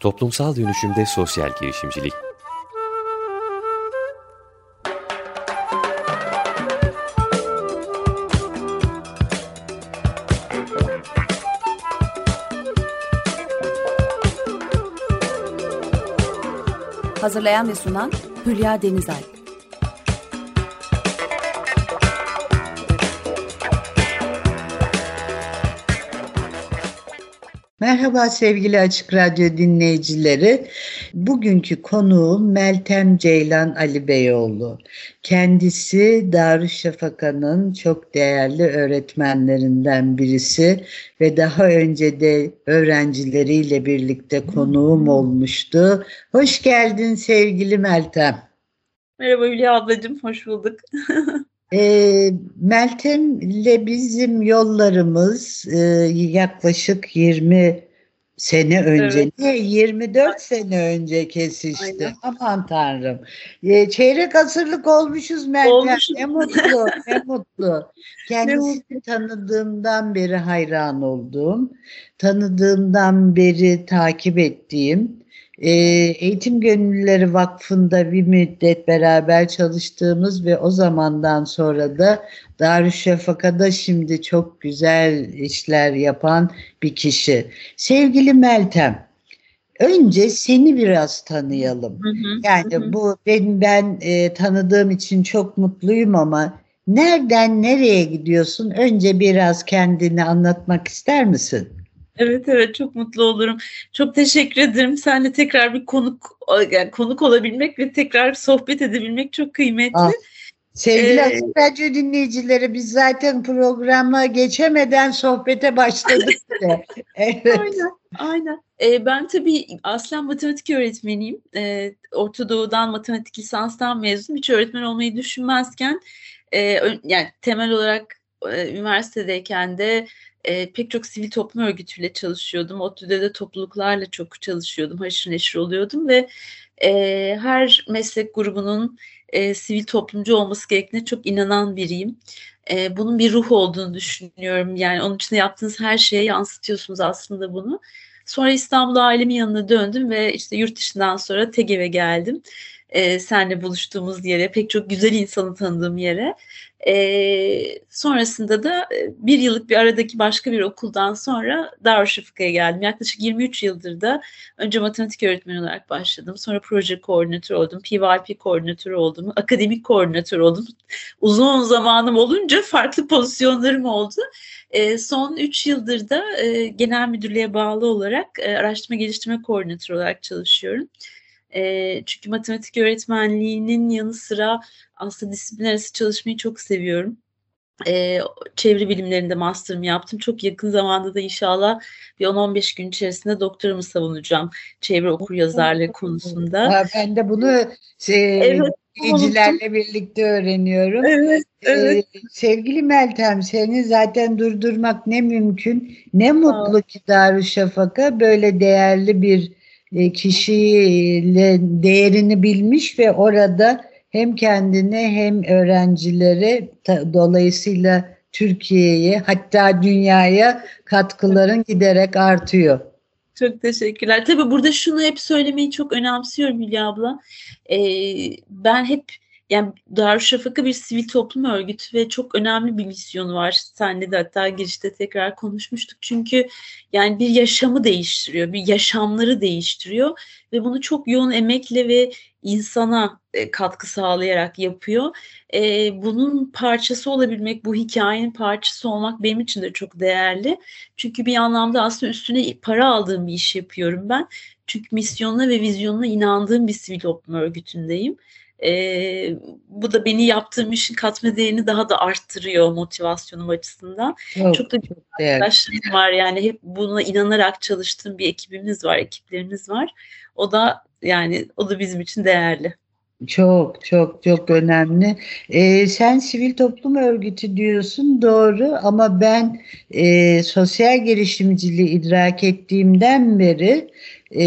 Toplumsal dönüşümde sosyal girişimcilik. Hazırlayan ve sunan Hülya Denizay. Merhaba sevgili Açık Radyo dinleyicileri. Bugünkü konuğum Meltem Ceylan Ali Beyoğlu. Kendisi Darüşşafaka'nın çok değerli öğretmenlerinden birisi ve daha önce de öğrencileriyle birlikte konuğum olmuştu. Hoş geldin sevgili Meltem. Merhaba Hülya ablacığım, hoş bulduk. E, Meltem'le bizim yollarımız e, yaklaşık 20 sene önce, evet. ne 24 sene önce kesişti. Aynen. Aman tanrım. E, çeyrek asırlık olmuşuz Meltem. Olmuşuz. Ne mutlu, ne mutlu. Kendisini tanıdığımdan beri hayran olduğum, tanıdığımdan beri takip ettiğim, e, Eğitim Gönüllüleri Vakfı'nda bir müddet beraber çalıştığımız ve o zamandan sonra da Darüşşafaka'da şimdi çok güzel işler yapan bir kişi. Sevgili Meltem, önce seni biraz tanıyalım. Hı hı, yani hı. bu ben ben e, tanıdığım için çok mutluyum ama nereden nereye gidiyorsun? Önce biraz kendini anlatmak ister misin? Evet evet çok mutlu olurum. Çok teşekkür ederim. Seninle tekrar bir konuk yani konuk olabilmek ve tekrar sohbet edebilmek çok kıymetli. Ah, sevgili ee, radyo dinleyicileri biz zaten programa geçemeden sohbete başladık bile. evet. Aynen. Aynen. Ee, ben tabii aslen matematik öğretmeniyim. Ee, Orta Doğu'dan matematik lisanstan mezun. Hiç öğretmen olmayı düşünmezken e, yani temel olarak e, üniversitedeyken de e, pek çok sivil toplum örgütüyle çalışıyordum. ODTÜ'de de topluluklarla çok çalışıyordum. Haşır neşir oluyordum ve e, her meslek grubunun e, sivil toplumcu olması gerektiğine çok inanan biriyim. E, bunun bir ruh olduğunu düşünüyorum. Yani onun için yaptığınız her şeye yansıtıyorsunuz aslında bunu. Sonra İstanbul'a ailemin yanına döndüm ve işte yurt dışından sonra TEGEV'e geldim. E, senle buluştuğumuz yere, pek çok güzel insanı tanıdığım yere. E, sonrasında da bir yıllık bir aradaki başka bir okuldan sonra Darüşşafaka'ya geldim. Yaklaşık 23 yıldır da önce matematik öğretmeni olarak başladım. Sonra proje koordinatörü oldum, PYP koordinatörü oldum, akademik koordinatör oldum. Uzun zamanım olunca farklı pozisyonlarım oldu. E, son 3 yıldır da e, genel müdürlüğe bağlı olarak e, araştırma geliştirme koordinatörü olarak çalışıyorum. E, çünkü matematik öğretmenliğinin yanı sıra aslında disiplin arası çalışmayı çok seviyorum. E, çevre bilimlerinde master'ımı yaptım. Çok yakın zamanda da inşallah bir 10-15 gün içerisinde doktoramı savunacağım çevre okur yazarlığı konusunda. Ha, ben de bunu şey, evet, dinleyicilerle birlikte öğreniyorum. Evet, evet. Ee, sevgili Meltem seni zaten durdurmak ne mümkün. Ne mutlu ki Darüşşafaka böyle değerli bir e, kişiyle değerini bilmiş ve orada hem kendine hem öğrencilere dolayısıyla Türkiye'ye hatta dünyaya katkıların giderek artıyor. Çok teşekkürler. Tabii burada şunu hep söylemeyi çok önemsiyorum Hülya abla. Ee, ben hep yani Darüşşafaka bir sivil toplum örgütü ve çok önemli bir misyonu var. Senle de hatta girişte tekrar konuşmuştuk. Çünkü yani bir yaşamı değiştiriyor, bir yaşamları değiştiriyor ve bunu çok yoğun emekle ve insana e, katkı sağlayarak yapıyor. E, bunun parçası olabilmek, bu hikayenin parçası olmak benim için de çok değerli. Çünkü bir anlamda aslında üstüne para aldığım bir iş yapıyorum ben. Çünkü misyonuna ve vizyonuna inandığım bir sivil toplum örgütündeyim. E, bu da beni yaptığım işin katma değerini daha da arttırıyor motivasyonum açısından. Çok, çok da çok arkadaşlarım var yani hep buna inanarak çalıştığım bir ekibimiz var, ekiplerimiz var. O da yani o da bizim için değerli. Çok çok çok önemli. Ee, sen sivil toplum örgütü diyorsun doğru ama ben e, sosyal girişimciliği idrak ettiğimden beri e,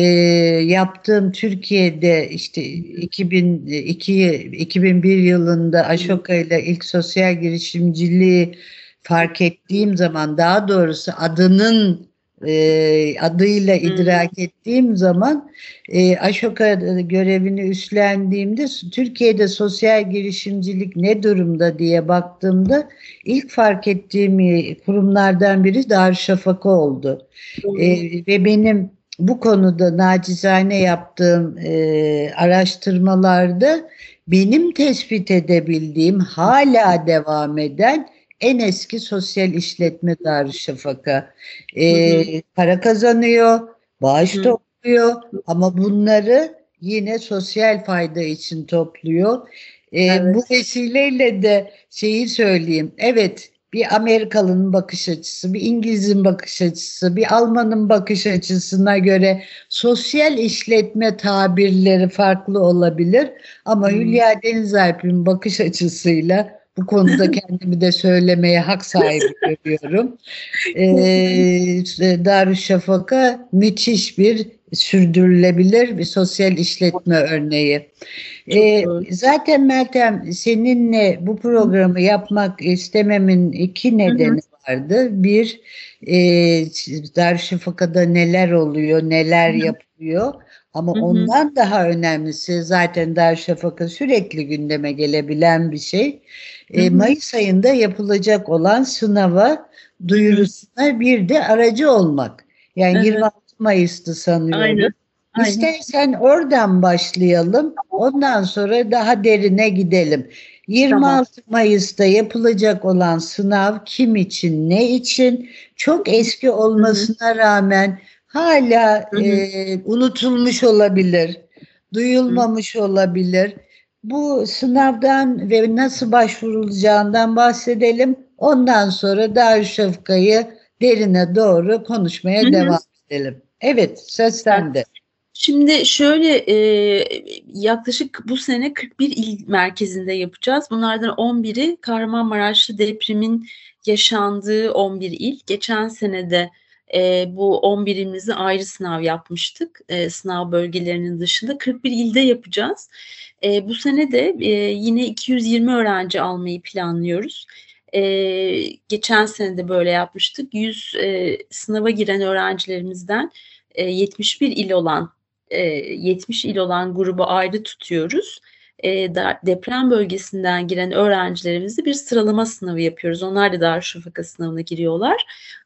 yaptığım Türkiye'de işte 2002 2001 yılında Aşoka ile ilk sosyal girişimciliği fark ettiğim zaman daha doğrusu adının e, adıyla idrak hmm. ettiğim zaman e, Aşoka görevini üstlendiğimde Türkiye'de sosyal girişimcilik ne durumda diye baktığımda ilk fark ettiğim kurumlardan biri Darüşşafaka oldu. Hmm. E, ve benim bu konuda nacizane yaptığım e, araştırmalarda benim tespit edebildiğim hala devam eden en eski sosyal işletme Darüşşafaka. E, para kazanıyor, bağış hı. topluyor ama bunları yine sosyal fayda için topluyor. E, evet. Bu vesileyle de şeyi söyleyeyim. Evet bir Amerikalı'nın bakış açısı, bir İngiliz'in bakış açısı, bir Alman'ın bakış açısına göre sosyal işletme tabirleri farklı olabilir. Ama hmm. Hülya Denizalp'in bakış açısıyla bu konuda kendimi de söylemeye hak sahibi görüyorum. Ee, Darüşşafaka müthiş bir sürdürülebilir bir sosyal işletme örneği. Ee, zaten Meltem seninle bu programı yapmak istememin iki nedeni vardı. Bir, e, Darüşşafaka'da neler oluyor, neler yapılıyor. Ama Hı-hı. ondan daha önemlisi zaten Darüşşafaka sürekli gündeme gelebilen bir şey. E, Mayıs ayında yapılacak olan sınava duyurusuna bir de aracı olmak. Yani evet. 26 Mayıs'tı sanıyorum. Aynen. Aynen. İstersen oradan başlayalım. Ondan sonra daha derine gidelim. 26 tamam. Mayıs'ta yapılacak olan sınav kim için, ne için? Çok eski olmasına Hı-hı. rağmen hala E, unutulmuş olabilir, duyulmamış Hı-hı. olabilir. Bu sınavdan ve nasıl başvurulacağından bahsedelim. Ondan sonra Darüşşafaka'yı derine doğru konuşmaya Hı-hı. devam edelim. Evet, söz sende. Şimdi şöyle e, yaklaşık bu sene 41 il merkezinde yapacağız. Bunlardan 11'i Kahramanmaraşlı depremin yaşandığı 11 il. Geçen sene de e, bu 11'imizi ayrı sınav yapmıştık. E, sınav bölgelerinin dışında 41 ilde yapacağız. E, bu sene de e, yine 220 öğrenci almayı planlıyoruz. E, geçen sene de böyle yapmıştık. 100 e, sınava giren öğrencilerimizden e, 71 il olan e, 70 il olan grubu ayrı tutuyoruz. E, deprem bölgesinden giren öğrencilerimizi bir sıralama sınavı yapıyoruz. Onlar da Darüşşafaka sınavına giriyorlar.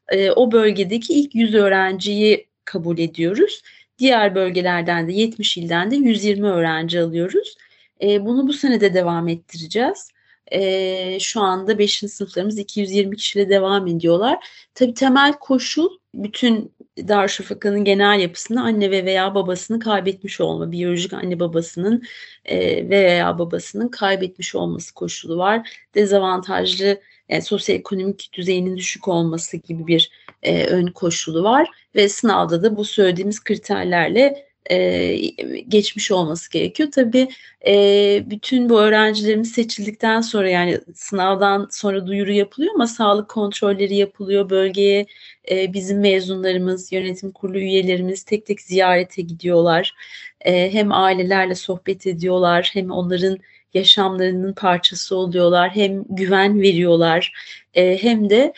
E, o bölgedeki ilk 100 öğrenciyi kabul ediyoruz. Diğer bölgelerden de 70 ilden de 120 öğrenci alıyoruz. E, bunu bu sene de devam ettireceğiz. E, şu anda 5. sınıflarımız 220 kişiyle devam ediyorlar. Tabii temel koşul bütün Darüşşafaka'nın genel yapısında anne ve veya babasını kaybetmiş olma, biyolojik anne babasının e, ve veya babasının kaybetmiş olması koşulu var. Dezavantajlı yani sosyoekonomik düzeyinin düşük olması gibi bir e, ön koşulu var ve sınavda da bu söylediğimiz kriterlerle e, geçmiş olması gerekiyor. Tabii e, bütün bu öğrencilerimiz seçildikten sonra yani sınavdan sonra duyuru yapılıyor ama sağlık kontrolleri yapılıyor. Bölgeye e, bizim mezunlarımız, yönetim kurulu üyelerimiz tek tek ziyarete gidiyorlar. E, hem ailelerle sohbet ediyorlar hem onların yaşamlarının parçası oluyorlar. Hem güven veriyorlar e, hem de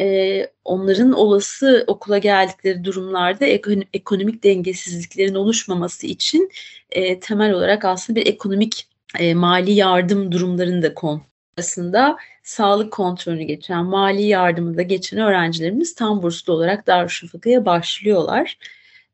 e, onların olası okula geldikleri durumlarda ekonomik dengesizliklerin oluşmaması için e, temel olarak aslında bir ekonomik e, mali yardım durumlarını da arasında sağlık kontrolünü geçen, mali yardımı da geçen öğrencilerimiz tam burslu olarak Darüşşafaka'ya başlıyorlar.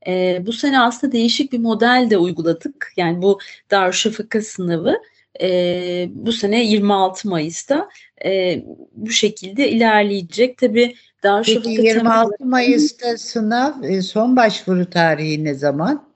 E, bu sene aslında değişik bir model de uyguladık. Yani bu Darüşşafaka sınavı e, bu sene 26 Mayıs'ta e, bu şekilde ilerleyecek. Tabii Darüşşafaka Peki 26 temel... Mayıs'ta sınav e, son başvuru tarihi ne zaman?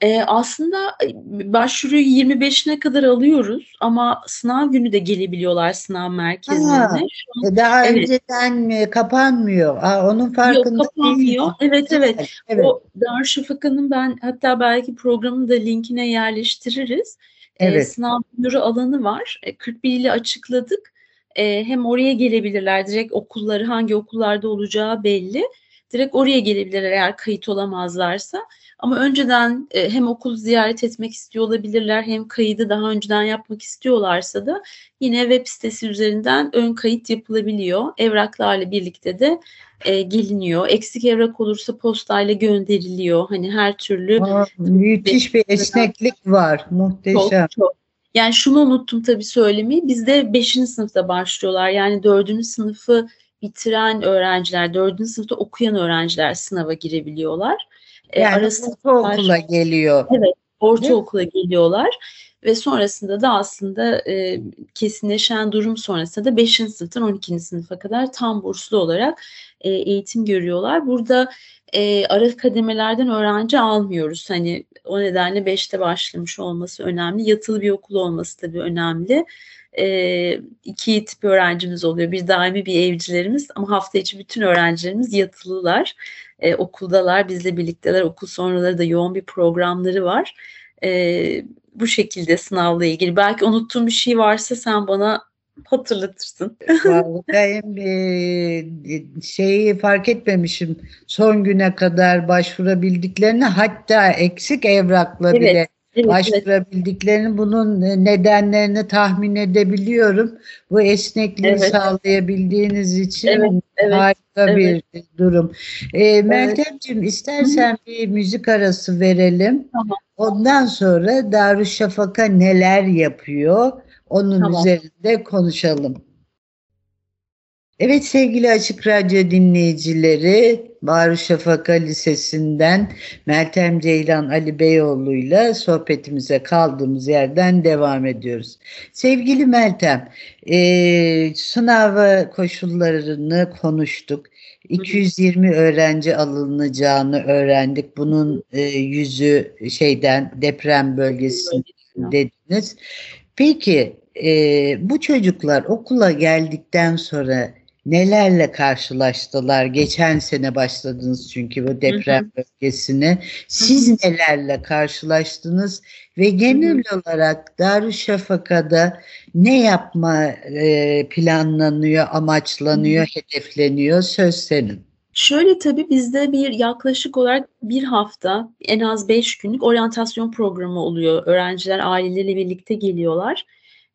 E, aslında başvuruyu 25'ine kadar alıyoruz ama sınav günü de gelebiliyorlar sınav merkezine. Ha, Şu daha evet. önceden e, kapanmıyor. Aa, onun farkında Yok kapanmıyor. Değil. Evet evet. evet. O Darüşşafaka'nın ben hatta belki programı da linkine yerleştiririz. Evet. E, sınav müdürü alanı var. E, 41 ile açıkladık. E, hem oraya gelebilirler. Direkt okulları hangi okullarda olacağı belli. Direkt oraya gelebilirler eğer kayıt olamazlarsa. Ama önceden e, hem okul ziyaret etmek istiyor olabilirler hem kaydı daha önceden yapmak istiyorlarsa da yine web sitesi üzerinden ön kayıt yapılabiliyor. Evraklarla birlikte de e, geliniyor. Eksik evrak olursa postayla gönderiliyor. Hani her türlü Aa, müthiş bir esneklik var. Muhteşem. çok, çok. Yani şunu unuttum tabii söylemeyi. Bizde 5. sınıfta başlıyorlar. Yani 4. sınıfı bitiren öğrenciler, 4. sınıfta okuyan öğrenciler sınava girebiliyorlar. E, yani arası ortaokula geliyor. Evet, ortaokula geliyorlar ve sonrasında da aslında e, kesinleşen durum sonrasında da 5. sınıftan 12. sınıfa kadar tam burslu olarak e, eğitim görüyorlar. Burada e, ara kademelerden öğrenci almıyoruz. Hani o nedenle 5'te başlamış olması önemli. Yatılı bir okul olması tabii önemli. E, iki tip öğrencimiz oluyor. Bir daimi bir evcilerimiz ama hafta içi bütün öğrencilerimiz yatılılar. E, okuldalar, bizle birlikteler. Okul sonraları da yoğun bir programları var. E, bu şekilde sınavla ilgili. Belki unuttuğum bir şey varsa sen bana hatırlatırsın. Vallahi şeyi fark etmemişim. Son güne kadar başvurabildiklerini hatta eksik evrakla evet. bile evet, başvurabildiklerini evet. bunun nedenlerini tahmin edebiliyorum. Bu esnekliği evet. sağlayabildiğiniz için evet, evet, harika evet. bir durum. Ee, Meltemciğim istersen Hı. bir müzik arası verelim. Tamam. Ondan sonra Darüşşafaka neler yapıyor? Onun tamam. üzerinde konuşalım. Evet sevgili Açık Radyo dinleyicileri, Barışşafaka Lisesi'nden Meltem Ceylan Ali Beyoğlu ile sohbetimize kaldığımız yerden devam ediyoruz. Sevgili Meltem, e, sınav koşullarını konuştuk. 220 öğrenci alınacağını öğrendik. Bunun e, yüzü şeyden deprem bölgesi dediniz. Peki e, bu çocuklar okula geldikten sonra nelerle karşılaştılar? Geçen sene başladınız çünkü bu deprem hı hı. bölgesine. Siz hı hı. nelerle karşılaştınız ve genel hı hı. olarak Darüşşafaka'da ne yapma e, planlanıyor, amaçlanıyor, hı hı. hedefleniyor? Söz senin. Şöyle tabii bizde bir yaklaşık olarak bir hafta en az beş günlük oryantasyon programı oluyor. Öğrenciler aileleriyle birlikte geliyorlar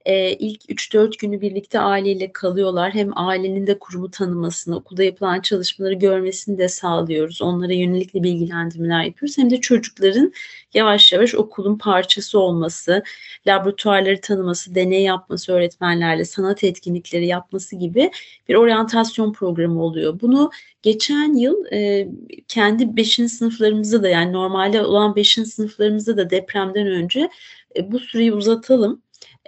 e, ilk 3-4 günü birlikte aileyle kalıyorlar. Hem ailenin de kurumu tanımasını, okulda yapılan çalışmaları görmesini de sağlıyoruz. Onlara yönelikli bilgilendirmeler yapıyoruz. Hem de çocukların yavaş yavaş okulun parçası olması, laboratuvarları tanıması, deney yapması öğretmenlerle, sanat etkinlikleri yapması gibi bir oryantasyon programı oluyor. Bunu geçen yıl e, kendi 5. sınıflarımızda da yani normalde olan 5. sınıflarımızda da depremden önce e, bu süreyi uzatalım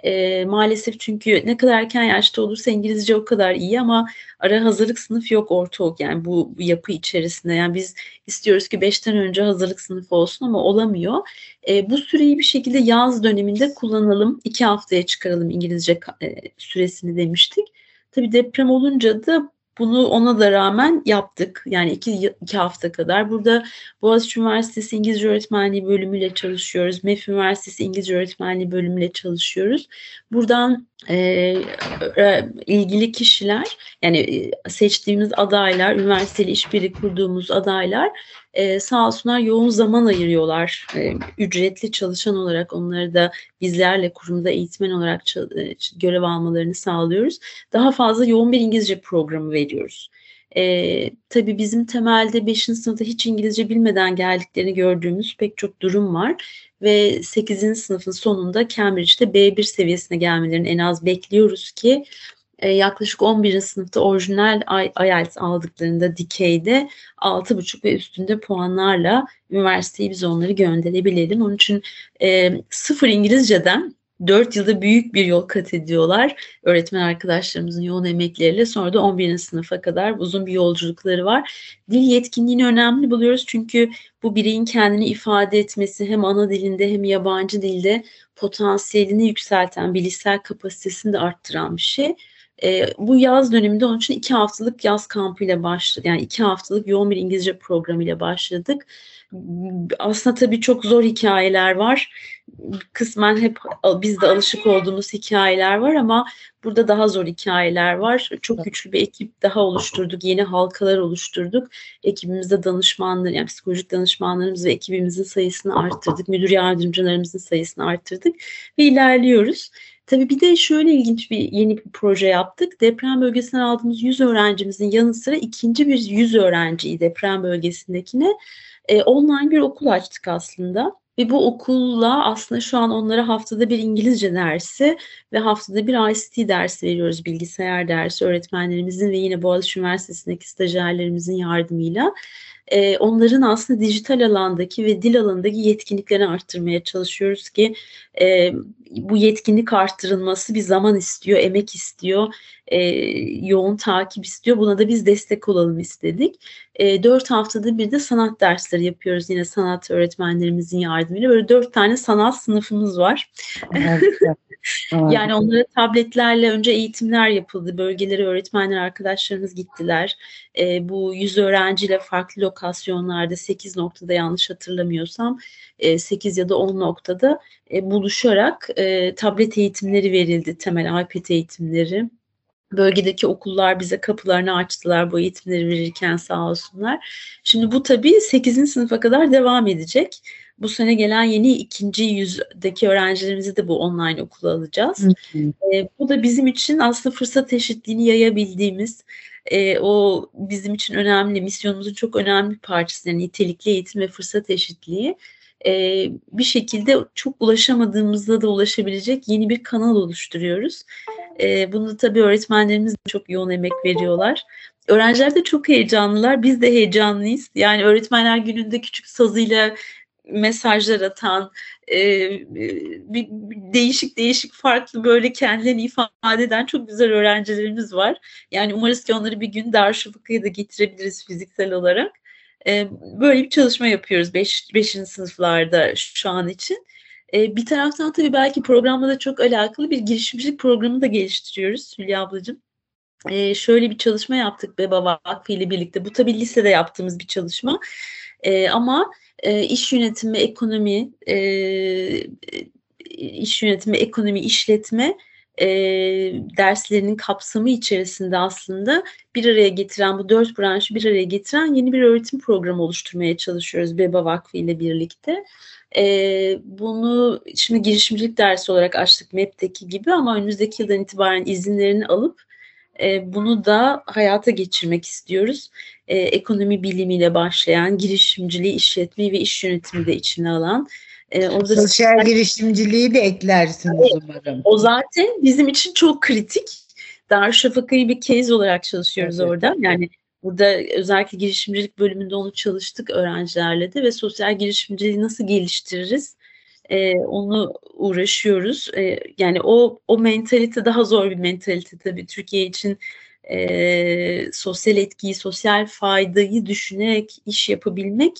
e, maalesef çünkü ne kadar erken yaşta olursa İngilizce o kadar iyi ama ara hazırlık sınıf yok ortaokul yani bu, bu yapı içerisinde. Yani biz istiyoruz ki 5'ten önce hazırlık sınıfı olsun ama olamıyor. E, bu süreyi bir şekilde yaz döneminde kullanalım. iki haftaya çıkaralım İngilizce e, süresini demiştik. Tabii deprem olunca da bunu ona da rağmen yaptık. Yani iki, iki hafta kadar. Burada Boğaziçi Üniversitesi İngilizce Öğretmenliği bölümüyle çalışıyoruz. MEF Üniversitesi İngilizce Öğretmenliği bölümüyle çalışıyoruz. Buradan e, ilgili kişiler yani seçtiğimiz adaylar, üniversiteli işbirliği kurduğumuz adaylar e, sağ olsunlar yoğun zaman ayırıyorlar. E, ücretli çalışan olarak onları da bizlerle kurumda eğitmen olarak e, görev almalarını sağlıyoruz. Daha fazla yoğun bir İngilizce programı veriyoruz. E, tabii bizim temelde 5. sınıfta hiç İngilizce bilmeden geldiklerini gördüğümüz pek çok durum var. Ve 8. sınıfın sonunda Cambridge'de B1 seviyesine gelmelerini en az bekliyoruz ki e, yaklaşık 11. sınıfta orijinal IELTS aldıklarında dikeyde 6,5 ve üstünde puanlarla üniversiteyi biz onları gönderebilelim. Onun için e, sıfır İngilizceden 4 yılda büyük bir yol kat ediyorlar. Öğretmen arkadaşlarımızın yoğun emekleriyle sonra da 11. sınıfa kadar uzun bir yolculukları var. Dil yetkinliğini önemli buluyoruz çünkü bu bireyin kendini ifade etmesi hem ana dilinde hem yabancı dilde potansiyelini yükselten, bilişsel kapasitesini de arttıran bir şey. E, bu yaz döneminde onun için iki haftalık yaz kampıyla başladı. Yani iki haftalık yoğun bir İngilizce programıyla başladık. Aslında tabii çok zor hikayeler var. Kısmen hep biz de alışık olduğumuz hikayeler var ama burada daha zor hikayeler var. Çok güçlü bir ekip daha oluşturduk. Yeni halkalar oluşturduk. Ekibimizde danışmanlar, yani psikolojik danışmanlarımız ve ekibimizin sayısını arttırdık. Müdür yardımcılarımızın sayısını arttırdık ve ilerliyoruz. Tabii bir de şöyle ilginç bir yeni bir proje yaptık. Deprem bölgesinden aldığımız 100 öğrencimizin yanı sıra ikinci bir 100 öğrenciyi deprem bölgesindekine e, online bir okul açtık aslında. Ve bu okulla aslında şu an onlara haftada bir İngilizce dersi ve haftada bir ICT dersi veriyoruz. Bilgisayar dersi öğretmenlerimizin ve yine Boğaziçi Üniversitesi'ndeki stajyerlerimizin yardımıyla. Ee, onların aslında dijital alandaki ve dil alanındaki yetkinliklerini arttırmaya çalışıyoruz ki e, bu yetkinlik arttırılması bir zaman istiyor, emek istiyor, e, yoğun takip istiyor. Buna da biz destek olalım istedik. E, dört haftada bir de sanat dersleri yapıyoruz yine sanat öğretmenlerimizin yardımıyla. Böyle dört tane sanat sınıfımız var. yani onlara tabletlerle önce eğitimler yapıldı. Bölgelere öğretmenler arkadaşlarımız gittiler. E, bu yüz öğrenciyle farklı lokasyonlarda 8 noktada yanlış hatırlamıyorsam 8 ya da 10 noktada buluşarak tablet eğitimleri verildi. Temel iPad eğitimleri bölgedeki okullar bize kapılarını açtılar bu eğitimleri verirken sağ olsunlar. Şimdi bu tabii 8. sınıfa kadar devam edecek. Bu sene gelen yeni ikinci yüzdeki öğrencilerimizi de bu online okula alacağız. E, bu da bizim için aslında fırsat eşitliğini yayabildiğimiz, e, o bizim için önemli, misyonumuzun çok önemli bir parçası. Yani nitelikli eğitim ve fırsat eşitliği e, bir şekilde çok ulaşamadığımızda da ulaşabilecek yeni bir kanal oluşturuyoruz. E, bunu tabii öğretmenlerimiz de çok yoğun emek veriyorlar. Öğrenciler de çok heyecanlılar. Biz de heyecanlıyız. Yani öğretmenler gününde küçük sazıyla mesajlar atan, e, bir, bir değişik değişik farklı böyle kendilerini ifade eden çok güzel öğrencilerimiz var. Yani umarız ki onları bir gün Darüşşafaka'ya da getirebiliriz fiziksel olarak. E, böyle bir çalışma yapıyoruz 5. Beş, sınıflarda şu an için. E, bir taraftan tabii belki programla da çok alakalı bir girişimcilik programı da geliştiriyoruz Hülya ablacığım. E, şöyle bir çalışma yaptık Beba Vakfı ile birlikte. Bu tabii lisede yaptığımız bir çalışma. E, ama e, iş yönetimi, ekonomi, e, iş yönetimi, ekonomi, işletme e, derslerinin kapsamı içerisinde aslında bir araya getiren bu dört branşı bir araya getiren yeni bir öğretim programı oluşturmaya çalışıyoruz Beba Vakfı ile birlikte. E, bunu şimdi girişimcilik dersi olarak açtık MEP'teki gibi ama önümüzdeki yıldan itibaren izinlerini alıp e, bunu da hayata geçirmek istiyoruz. E, ekonomi bilimiyle başlayan girişimciliği, işletmeyi ve iş yönetimi de içine alan e, orada Sosyal girişimciliği de eklersiniz evet, umarım. O zaten bizim için çok kritik. Darüşşafaka'yı bir case olarak çalışıyoruz evet, orada. Yani burada özellikle girişimcilik bölümünde onu çalıştık öğrencilerle de ve sosyal girişimciliği nasıl geliştiririz? Ee, onu uğraşıyoruz. Ee, yani o o mentalite daha zor bir mentalite tabii Türkiye için e, sosyal etkiyi, sosyal faydayı düşünerek iş yapabilmek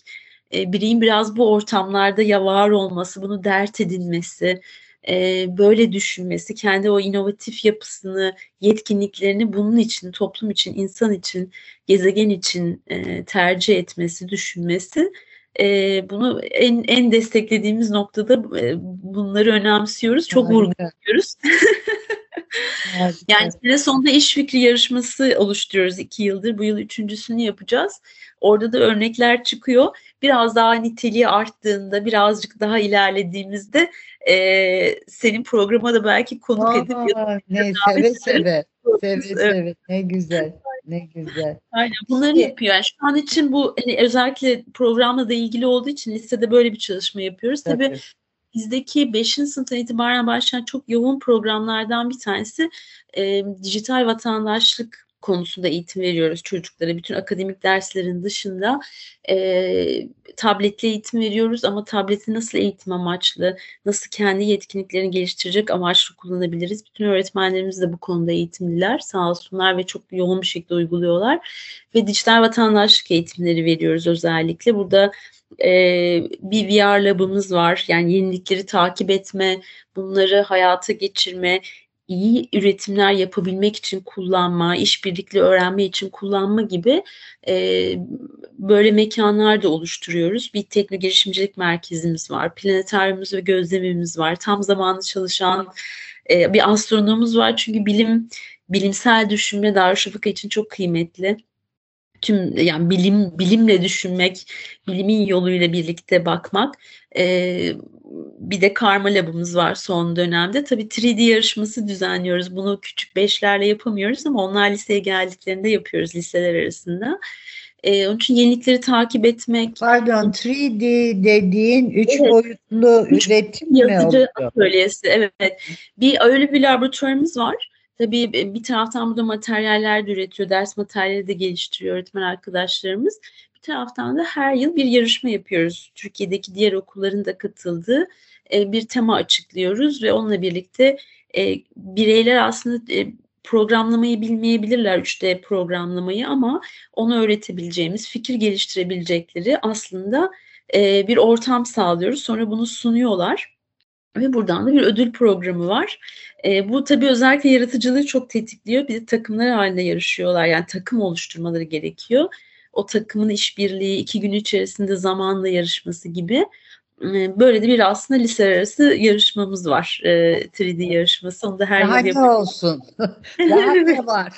e, bireyin biraz bu ortamlarda ya var olması, bunu dert edinmesi, e, böyle düşünmesi, kendi o inovatif yapısını, yetkinliklerini bunun için, toplum için, insan için, gezegen için e, tercih etmesi, düşünmesi e, bunu en en desteklediğimiz noktada e, bunları önemsiyoruz. Çok vurguluyoruz. yani sene sonunda iş fikri yarışması oluşturuyoruz iki yıldır. Bu yıl üçüncüsünü yapacağız. Orada da örnekler çıkıyor. Biraz daha niteliği arttığında, birazcık daha ilerlediğimizde e, senin programa da belki konuk Aa, edip ne, seve seve. Seve seve. Ne güzel. Ne güzel. Aynen bunları yapıyor. Yani şu an için bu hani özellikle programla da ilgili olduğu için listede böyle bir çalışma yapıyoruz. Tabii, Tabii bizdeki 5. sınıftan itibaren başlayan çok yoğun programlardan bir tanesi e, dijital vatandaşlık konusunda eğitim veriyoruz çocuklara. Bütün akademik derslerin dışında e, tabletli eğitim veriyoruz ama tableti nasıl eğitim amaçlı, nasıl kendi yetkinliklerini geliştirecek amaçlı kullanabiliriz. Bütün öğretmenlerimiz de bu konuda eğitimliler sağ olsunlar ve çok yoğun bir şekilde uyguluyorlar. Ve dijital vatandaşlık eğitimleri veriyoruz özellikle. Burada e, bir VR labımız var. Yani yenilikleri takip etme, bunları hayata geçirme, iyi üretimler yapabilmek için kullanma, işbirlikli öğrenme için kullanma gibi e, böyle mekanlar da oluşturuyoruz. Bir tekno girişimcilik merkezimiz var, planetaryumumuz ve gözlemimiz var. Tam zamanlı çalışan e, bir astronomumuz var çünkü bilim bilimsel düşünme Darüşşafaka için çok kıymetli tüm yani bilim bilimle düşünmek, bilimin yoluyla birlikte bakmak. E, bir de karma labımız var son dönemde. Tabii 3D yarışması düzenliyoruz. Bunu küçük beşlerle yapamıyoruz ama onlar liseye geldiklerinde yapıyoruz liseler arasında. Ee, onun için yenilikleri takip etmek. Pardon 3D dediğin üç evet. boyutlu üç üretim mi oluyor? Atölyesi, evet. Bir öyle bir laboratuvarımız var. Tabii bir taraftan burada materyaller de üretiyor, ders materyali de geliştiriyor öğretmen arkadaşlarımız. Bir taraftan da her yıl bir yarışma yapıyoruz. Türkiye'deki diğer okulların da katıldığı e, bir tema açıklıyoruz ve onunla birlikte e, bireyler aslında e, programlamayı bilmeyebilirler 3D programlamayı ama onu öğretebileceğimiz, fikir geliştirebilecekleri aslında bir ortam sağlıyoruz. Sonra bunu sunuyorlar ve buradan da bir ödül programı var. E, bu tabii özellikle yaratıcılığı çok tetikliyor. Bir de takımlar halinde yarışıyorlar. Yani takım oluşturmaları gerekiyor. O takımın işbirliği iki gün içerisinde zamanla yarışması gibi. E, böyle de bir aslında lise arası yarışmamız var. E, 3D yarışması. Onu da her Daha yıl yapıyoruz. olsun. Daha ne var?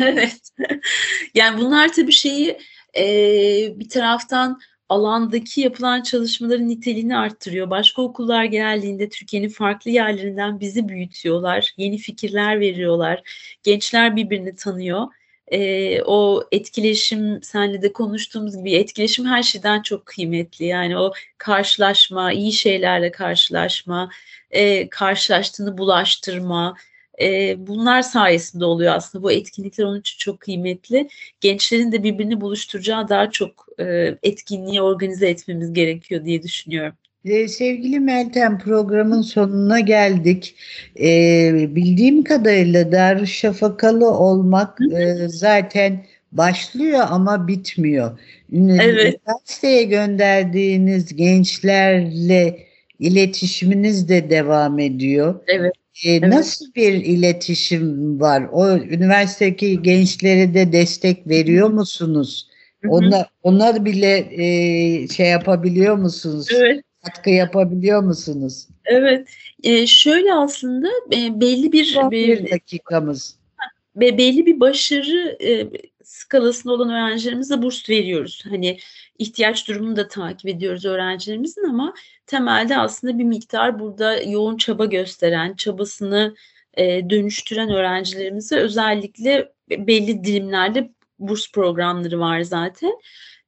evet. Yani bunlar tabii şeyi e, bir taraftan alandaki yapılan çalışmaların niteliğini arttırıyor. Başka okullar geldiğinde Türkiye'nin farklı yerlerinden bizi büyütüyorlar, yeni fikirler veriyorlar. Gençler birbirini tanıyor. Ee, o etkileşim, senle de konuştuğumuz gibi etkileşim her şeyden çok kıymetli. Yani o karşılaşma, iyi şeylerle karşılaşma, e, karşılaştığını bulaştırma, e, bunlar sayesinde oluyor aslında. Bu etkinlikler onun için çok kıymetli. Gençlerin de birbirini buluşturacağı daha çok e, etkinliği organize etmemiz gerekiyor diye düşünüyorum. Sevgili Meltem programın sonuna geldik. Ee, bildiğim kadarıyla Darüşşafakalı olmak e, zaten başlıyor ama bitmiyor. Evet. Üniversiteye gönderdiğiniz gençlerle iletişiminiz de devam ediyor. Evet. Ee, evet. Nasıl bir iletişim var? O üniversitedeki gençlere de destek veriyor musunuz? Onlar, onlar bile e, şey yapabiliyor musunuz? Evet. Katkı yapabiliyor musunuz? Evet. E, şöyle aslında e, belli bir, bir, bir dakikamız. Be, belli bir başarı e, skalasında olan öğrencilerimize burs veriyoruz. Hani ihtiyaç durumunu da takip ediyoruz öğrencilerimizin ama temelde aslında bir miktar burada yoğun çaba gösteren, çabasını e, dönüştüren öğrencilerimize özellikle belli dilimlerde burs programları var zaten.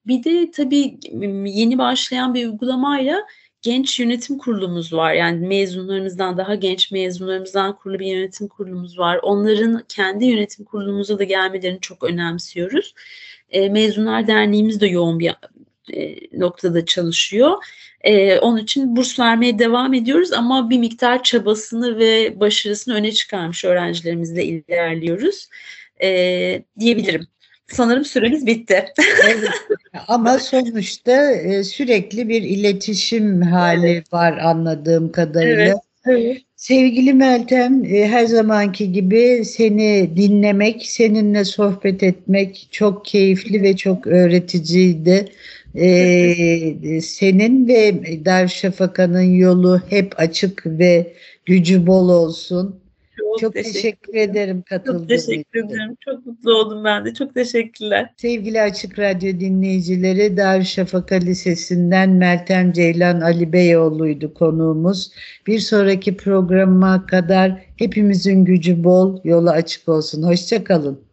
Bir de tabii yeni başlayan bir uygulamayla genç yönetim kurulumuz var. Yani mezunlarımızdan daha genç mezunlarımızdan kurulu bir yönetim kurulumuz var. Onların kendi yönetim kurulumuza da gelmelerini çok önemsiyoruz. E, Mezunlar Derneğimiz de yoğun bir e, noktada çalışıyor. E, onun için burs vermeye devam ediyoruz ama bir miktar çabasını ve başarısını öne çıkarmış öğrencilerimizle ilerliyoruz e, diyebilirim. Sanırım süremiz bitti. evet. Ama sonuçta e, sürekli bir iletişim hali evet. var anladığım kadarıyla. Evet. Evet. Sevgili Meltem, e, her zamanki gibi seni dinlemek, seninle sohbet etmek çok keyifli ve çok öğreticiydi. Ee, senin ve Darüşşafaka'nın yolu hep açık ve gücü bol olsun. Çok, çok teşekkür, teşekkür ederim katıldığın Çok teşekkür için. ederim. Çok mutlu oldum ben de. Çok teşekkürler. Sevgili Açık Radyo dinleyicileri Darüşşafaka Lisesi'nden Meltem Ceylan Ali Beyoğlu'ydu konuğumuz. Bir sonraki programa kadar hepimizin gücü bol, yolu açık olsun. Hoşçakalın.